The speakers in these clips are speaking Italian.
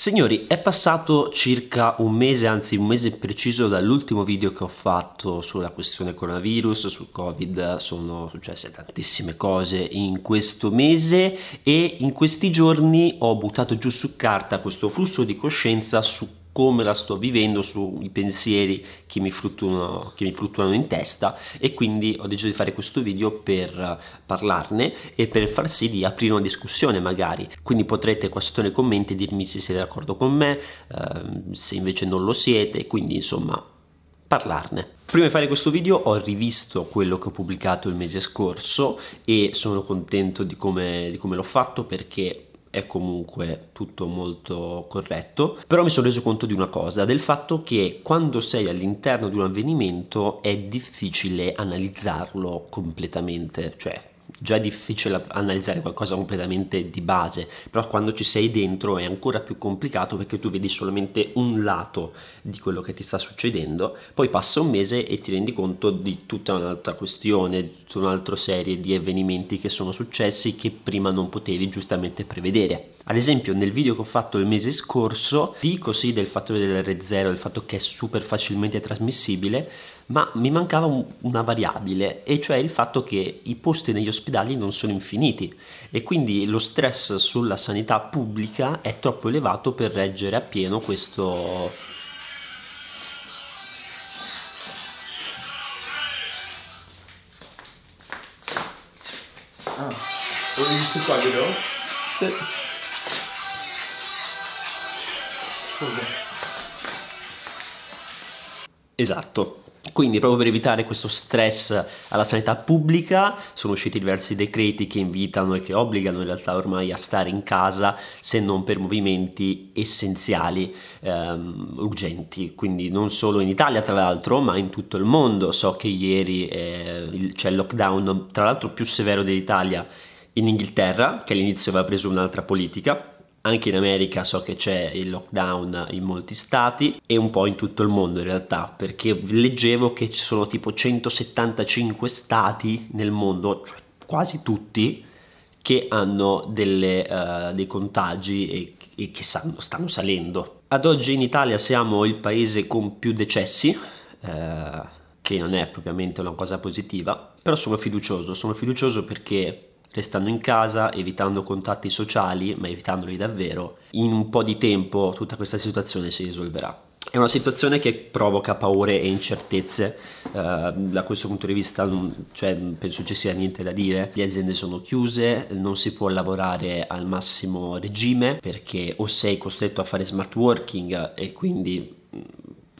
Signori, è passato circa un mese, anzi un mese preciso dall'ultimo video che ho fatto sulla questione coronavirus, sul covid, sono successe tantissime cose in questo mese e in questi giorni ho buttato giù su carta questo flusso di coscienza su come la sto vivendo, sui pensieri che mi, fluttuano, che mi fluttuano in testa e quindi ho deciso di fare questo video per parlarne e per far sì di aprire una discussione magari. Quindi potrete qua sotto nei commenti dirmi se siete d'accordo con me, eh, se invece non lo siete, quindi insomma parlarne. Prima di fare questo video ho rivisto quello che ho pubblicato il mese scorso e sono contento di come, di come l'ho fatto perché è comunque tutto molto corretto, però mi sono reso conto di una cosa, del fatto che quando sei all'interno di un avvenimento è difficile analizzarlo completamente, cioè già è difficile analizzare qualcosa completamente di base, però quando ci sei dentro è ancora più complicato perché tu vedi solamente un lato di quello che ti sta succedendo, poi passa un mese e ti rendi conto di tutta un'altra questione, di tutta un'altra serie di avvenimenti che sono successi che prima non potevi giustamente prevedere. Ad esempio nel video che ho fatto il mese scorso dico sì del fattore dell'R0, del fatto che è super facilmente trasmissibile, ma mi mancava un, una variabile, e cioè il fatto che i posti negli ospedali non sono infiniti e quindi lo stress sulla sanità pubblica è troppo elevato per reggere appieno questo... Ah, sono visto qua, vero? Sì. Esatto, quindi proprio per evitare questo stress alla sanità pubblica sono usciti diversi decreti che invitano e che obbligano in realtà ormai a stare in casa se non per movimenti essenziali, ehm, urgenti, quindi non solo in Italia tra l'altro ma in tutto il mondo. So che ieri eh, c'è il lockdown tra l'altro più severo dell'Italia in Inghilterra che all'inizio aveva preso un'altra politica anche in America so che c'è il lockdown in molti stati e un po' in tutto il mondo in realtà, perché leggevo che ci sono tipo 175 stati nel mondo, cioè quasi tutti, che hanno delle, uh, dei contagi e, e che stanno, stanno, salendo. Ad oggi in Italia siamo il paese con più decessi, uh, che non è propriamente una cosa positiva, però sono fiducioso, sono fiducioso perché restando in casa, evitando contatti sociali, ma evitandoli davvero, in un po' di tempo tutta questa situazione si risolverà. È una situazione che provoca paure e incertezze, uh, da questo punto di vista non, cioè, penso ci sia niente da dire, le aziende sono chiuse, non si può lavorare al massimo regime perché o sei costretto a fare smart working e quindi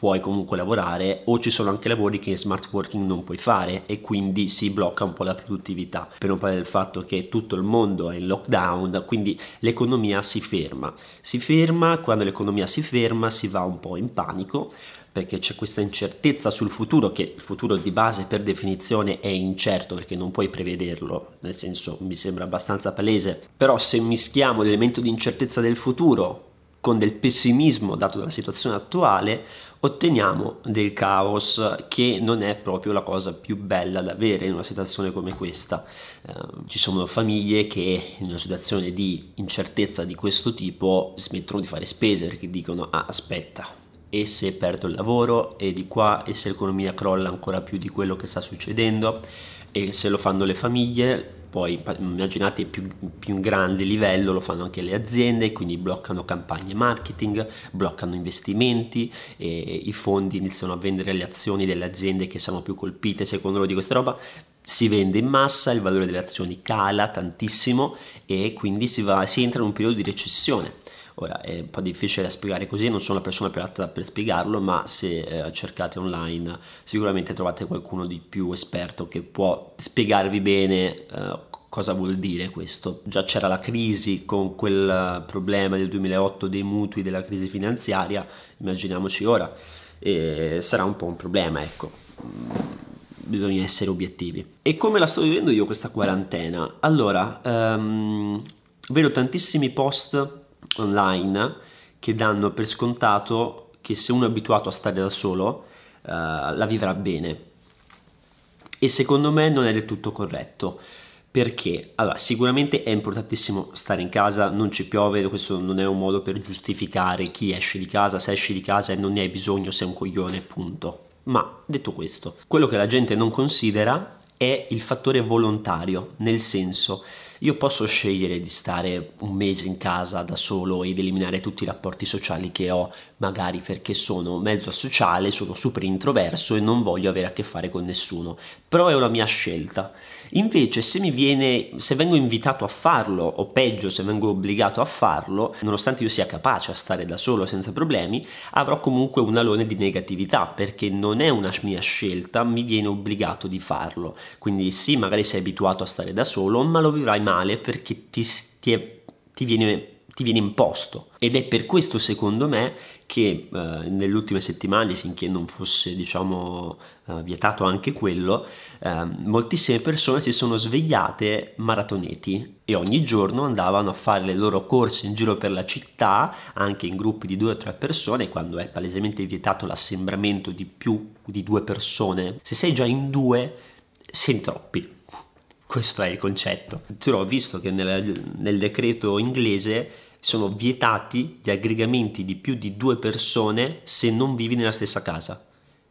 puoi comunque lavorare o ci sono anche lavori che smart working non puoi fare e quindi si blocca un po' la produttività. Per non parlare del fatto che tutto il mondo è in lockdown quindi l'economia si ferma. Si ferma quando l'economia si ferma si va un po' in panico perché c'è questa incertezza sul futuro che il futuro di base per definizione è incerto perché non puoi prevederlo, nel senso mi sembra abbastanza palese, però se mischiamo l'elemento di incertezza del futuro con del pessimismo dato dalla situazione attuale, otteniamo del caos che non è proprio la cosa più bella da avere in una situazione come questa. Eh, ci sono famiglie che in una situazione di incertezza di questo tipo smettono di fare spese perché dicono ah aspetta e se perdo il lavoro e di qua e se l'economia crolla ancora più di quello che sta succedendo e se lo fanno le famiglie poi immaginate più, più grande livello lo fanno anche le aziende, quindi bloccano campagne marketing, bloccano investimenti, i fondi iniziano a vendere le azioni delle aziende che sono più colpite secondo loro di questa roba, si vende in massa, il valore delle azioni cala tantissimo e quindi si, va, si entra in un periodo di recessione. Ora è un po' difficile da spiegare così, non sono la persona più adatta per spiegarlo, ma se eh, cercate online sicuramente trovate qualcuno di più esperto che può spiegarvi bene eh, cosa vuol dire questo. Già c'era la crisi con quel problema del 2008 dei mutui, della crisi finanziaria, immaginiamoci ora, e sarà un po' un problema, ecco bisogna essere obiettivi. E come la sto vivendo io questa quarantena? Allora, um, vedo tantissimi post online che danno per scontato che se uno è abituato a stare da solo uh, la vivrà bene e secondo me non è del tutto corretto Perché? Allora, sicuramente è importantissimo stare in casa, non ci piove, questo non è un modo per giustificare chi esce di casa, se esci di casa e non ne hai bisogno sei un coglione, punto. Ma detto questo, quello che la gente non considera è il fattore volontario, nel senso io posso scegliere di stare un mese in casa da solo ed eliminare tutti i rapporti sociali che ho, magari perché sono mezzo asociale, sono super introverso e non voglio avere a che fare con nessuno, però è una mia scelta. Invece se mi viene, se vengo invitato a farlo, o peggio se vengo obbligato a farlo, nonostante io sia capace a stare da solo senza problemi, avrò comunque un alone di negatività perché non è una mia scelta, mi viene obbligato di farlo. Quindi sì, magari sei abituato a stare da solo, ma lo vivrai male perché ti, ti, ti viene ti viene imposto. Ed è per questo secondo me che eh, nelle ultime settimane finché non fosse diciamo eh, vietato anche quello eh, moltissime persone si sono svegliate maratoneti e ogni giorno andavano a fare le loro corse in giro per la città anche in gruppi di due o tre persone quando è palesemente vietato l'assembramento di più di due persone. Se sei già in due sei troppi questo è il concetto. Tu ho visto che nel, nel decreto inglese sono vietati gli aggregamenti di più di due persone se non vivi nella stessa casa.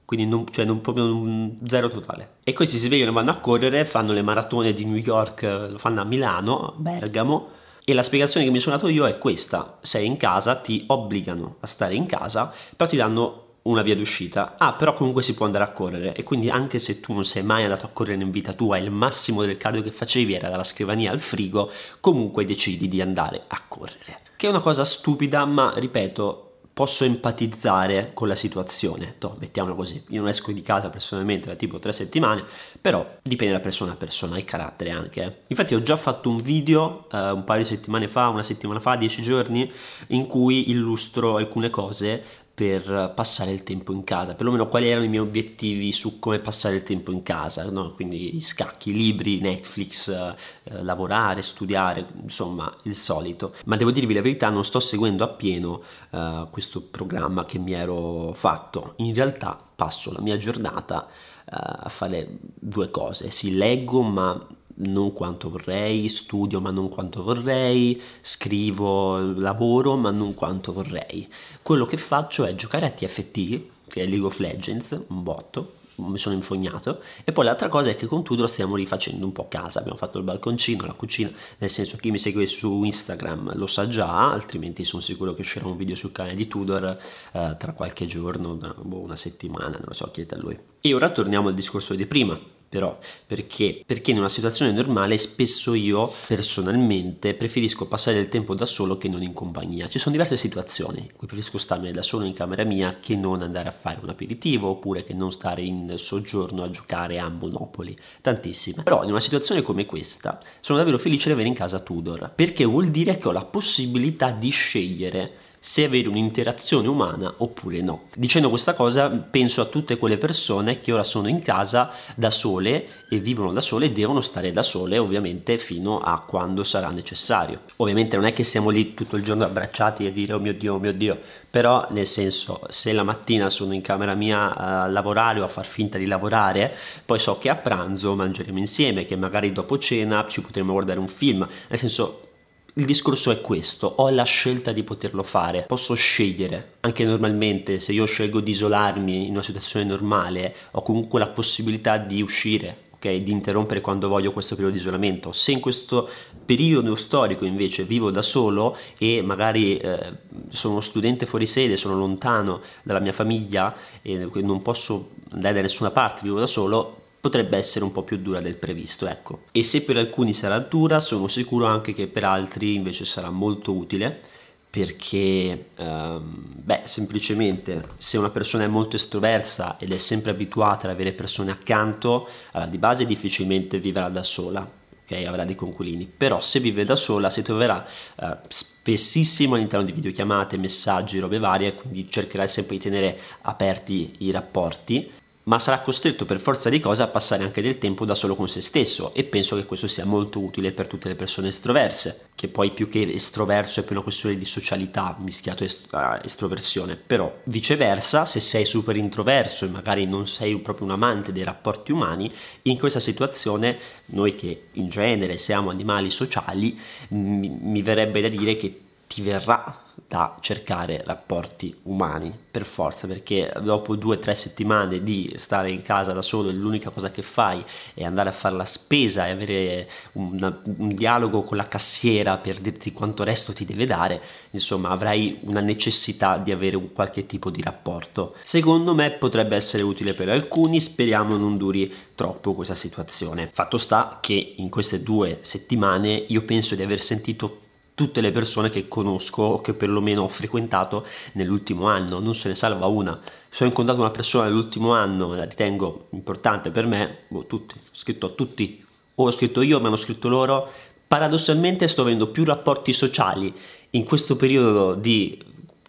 Quindi non, cioè non proprio un zero totale. E questi si svegliano, vanno a correre, fanno le maratone di New York, lo fanno a Milano, Bergamo. E la spiegazione che mi sono dato io è questa: sei in casa, ti obbligano a stare in casa, però ti danno una via d'uscita. Ah, però comunque si può andare a correre e quindi anche se tu non sei mai andato a correre in vita tua e il massimo del cardio che facevi era dalla scrivania al frigo, comunque decidi di andare a correre. Che è una cosa stupida, ma ripeto, posso empatizzare con la situazione. No, mettiamolo così. Io non esco di casa personalmente da tipo tre settimane, però dipende da persona a persona, il carattere anche. Eh. Infatti ho già fatto un video eh, un paio di settimane fa, una settimana fa, dieci giorni, in cui illustro alcune cose per passare il tempo in casa, perlomeno quali erano i miei obiettivi su come passare il tempo in casa, no? quindi scacchi, libri, Netflix, eh, lavorare, studiare, insomma il solito. Ma devo dirvi la verità, non sto seguendo appieno eh, questo programma che mi ero fatto, in realtà passo la mia giornata eh, a fare due cose, sì leggo ma non quanto vorrei, studio ma non quanto vorrei, scrivo, lavoro ma non quanto vorrei. Quello che faccio è giocare a TFT, che è League of Legends, un botto, mi sono infognato. E poi l'altra cosa è che con Tudor stiamo rifacendo un po' casa abbiamo fatto il balconcino, la cucina nel senso chi mi segue su Instagram lo sa già altrimenti sono sicuro che uscirà un video sul canale di Tudor eh, tra qualche giorno boh, una settimana non lo so chiedete a lui. E ora torniamo al discorso di prima però perché? Perché in una situazione normale spesso io personalmente preferisco passare del tempo da solo che non in compagnia. Ci sono diverse situazioni in cui preferisco starmene da solo in camera mia che non andare a fare un aperitivo oppure che non stare in soggiorno a giocare a Monopoli, tantissime. Però in una situazione come questa sono davvero felice di avere in casa Tudor perché vuol dire che ho la possibilità di scegliere se avere un'interazione umana oppure no. Dicendo questa cosa penso a tutte quelle persone che ora sono in casa da sole e vivono da sole e devono stare da sole ovviamente fino a quando sarà necessario. Ovviamente non è che siamo lì tutto il giorno abbracciati e dire oh mio Dio, oh mio Dio, però nel senso se la mattina sono in camera mia a lavorare o a far finta di lavorare, poi so che a pranzo mangeremo insieme, che magari dopo cena ci potremo guardare un film, nel senso il discorso è questo, ho la scelta di poterlo fare, posso scegliere. Anche normalmente se io scelgo di isolarmi in una situazione normale, ho comunque la possibilità di uscire, ok? Di interrompere quando voglio questo periodo di isolamento. Se in questo periodo storico invece vivo da solo e magari eh, sono uno studente fuori sede, sono lontano dalla mia famiglia e non posso andare da nessuna parte, vivo da solo, potrebbe essere un po' più dura del previsto, ecco. E se per alcuni sarà dura, sono sicuro anche che per altri invece sarà molto utile perché ehm, beh, semplicemente se una persona è molto estroversa ed è sempre abituata ad avere persone accanto, allora di base difficilmente vivrà da sola, ok? Avrà dei conculini, però se vive da sola si troverà eh, spessissimo all'interno di videochiamate, messaggi, robe varie, quindi cercherà sempre di tenere aperti i rapporti ma sarà costretto per forza di cosa a passare anche del tempo da solo con se stesso e penso che questo sia molto utile per tutte le persone estroverse, che poi più che estroverso è più una questione di socialità mischiato a estroversione, però viceversa se sei super introverso e magari non sei proprio un amante dei rapporti umani, in questa situazione noi che in genere siamo animali sociali mi, mi verrebbe da dire che ti verrà da cercare rapporti umani per forza perché dopo due o tre settimane di stare in casa da solo e l'unica cosa che fai è andare a fare la spesa e avere una, un dialogo con la cassiera per dirti quanto resto ti deve dare insomma avrai una necessità di avere un qualche tipo di rapporto. Secondo me potrebbe essere utile per alcuni speriamo non duri troppo questa situazione. Fatto sta che in queste due settimane io penso di aver sentito tutte le persone che conosco o che perlomeno ho frequentato nell'ultimo anno, non se ne salva una. Se ho incontrato una persona nell'ultimo anno, la ritengo importante per me, boh, tutti, ho scritto a tutti, o ho scritto io, mi hanno scritto loro, paradossalmente sto avendo più rapporti sociali in questo periodo di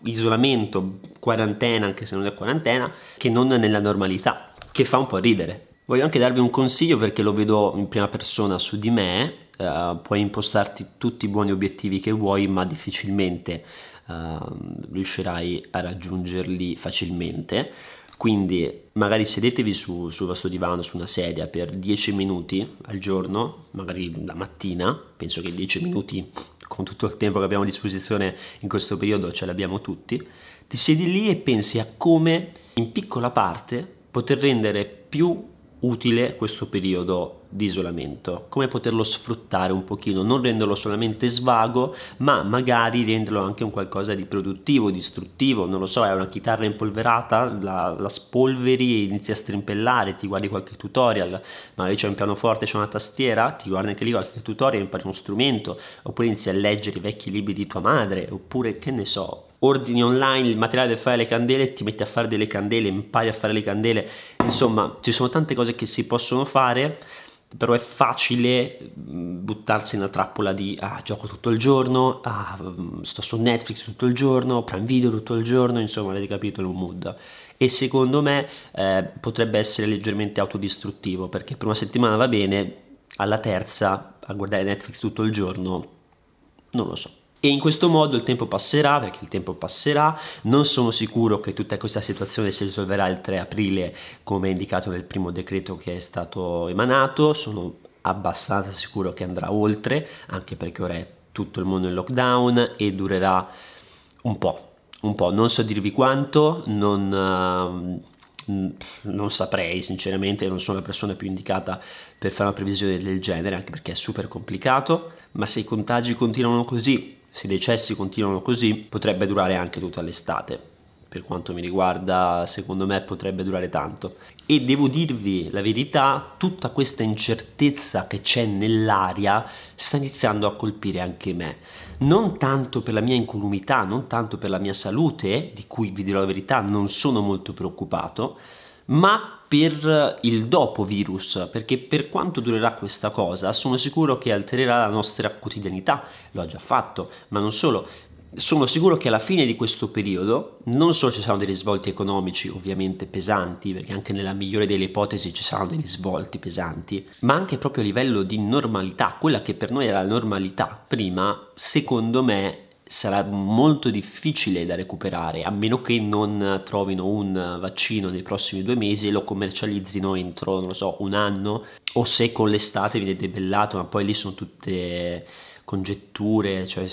isolamento, quarantena, anche se non è quarantena, che non nella normalità, che fa un po' ridere. Voglio anche darvi un consiglio perché lo vedo in prima persona su di me, uh, puoi impostarti tutti i buoni obiettivi che vuoi, ma difficilmente uh, riuscirai a raggiungerli facilmente. Quindi magari sedetevi su, sul vostro divano, su una sedia per 10 minuti al giorno, magari la mattina, penso che 10 minuti con tutto il tempo che abbiamo a disposizione in questo periodo ce l'abbiamo tutti, ti siedi lì e pensi a come in piccola parte poter rendere più utile questo periodo di isolamento, come poterlo sfruttare un pochino, non renderlo solamente svago, ma magari renderlo anche un qualcosa di produttivo, di istruttivo, non lo so, è una chitarra impolverata, la, la spolveri e inizi a strimpellare, ti guardi qualche tutorial, magari c'è un pianoforte, c'è una tastiera, ti guardi anche lì qualche tutorial, impari uno strumento, oppure inizi a leggere i vecchi libri di tua madre, oppure che ne so, ordini online il materiale per fare le candele, ti metti a fare delle candele, impari a fare le candele, insomma ci sono tante cose che si possono fare, però è facile mm, buttarsi nella trappola di ah, gioco tutto il giorno, ah, mm, sto su Netflix tutto il giorno, Prime Video tutto il giorno, insomma avete capito il mood. E secondo me eh, potrebbe essere leggermente autodistruttivo perché per una settimana va bene, alla terza a guardare Netflix tutto il giorno, non lo so. E in questo modo il tempo passerà, perché il tempo passerà, non sono sicuro che tutta questa situazione si risolverà il 3 aprile come indicato nel primo decreto che è stato emanato, sono abbastanza sicuro che andrà oltre, anche perché ora è tutto il mondo in lockdown e durerà un po', un po', non so dirvi quanto, non... Uh, non saprei sinceramente, non sono la persona più indicata per fare una previsione del genere, anche perché è super complicato, ma se i contagi continuano così se i decessi continuano così potrebbe durare anche tutta l'estate. Per quanto mi riguarda, secondo me potrebbe durare tanto. E devo dirvi la verità, tutta questa incertezza che c'è nell'aria sta iniziando a colpire anche me. Non tanto per la mia incolumità, non tanto per la mia salute, di cui vi dirò la verità, non sono molto preoccupato, ma per il dopo virus, perché per quanto durerà questa cosa, sono sicuro che altererà la nostra quotidianità, lo ha già fatto, ma non solo. Sono sicuro che alla fine di questo periodo non solo ci saranno dei risvolti economici ovviamente pesanti, perché anche nella migliore delle ipotesi ci saranno dei risvolti pesanti, ma anche proprio a livello di normalità, quella che per noi era la normalità prima, secondo me sarà molto difficile da recuperare a meno che non trovino un vaccino nei prossimi due mesi e lo commercializzino entro, non so, un anno o se con l'estate viene debellato, ma poi lì sono tutte congetture, cioè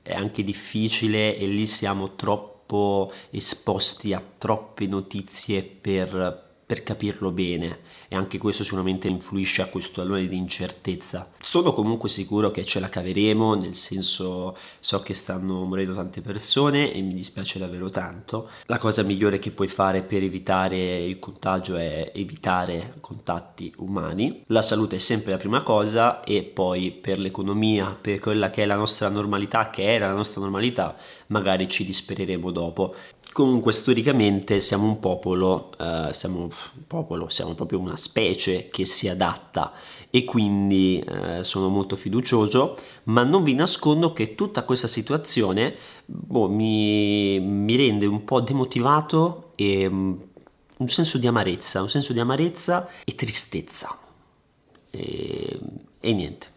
è anche difficile e lì siamo troppo esposti a troppe notizie per per capirlo bene e anche questo sicuramente influisce a questo allora di incertezza. Sono comunque sicuro che ce la caveremo, nel senso so che stanno morendo tante persone e mi dispiace davvero tanto. La cosa migliore che puoi fare per evitare il contagio è evitare contatti umani. La salute è sempre la prima cosa e poi per l'economia, per quella che è la nostra normalità, che era la nostra normalità, magari ci dispereremo dopo. Comunque storicamente siamo un popolo, eh, siamo un popolo, siamo proprio una specie che si adatta e quindi eh, sono molto fiducioso, ma non vi nascondo che tutta questa situazione boh, mi, mi, rende un po' demotivato e mm, un senso di amarezza, un senso di amarezza e tristezza. E, e niente.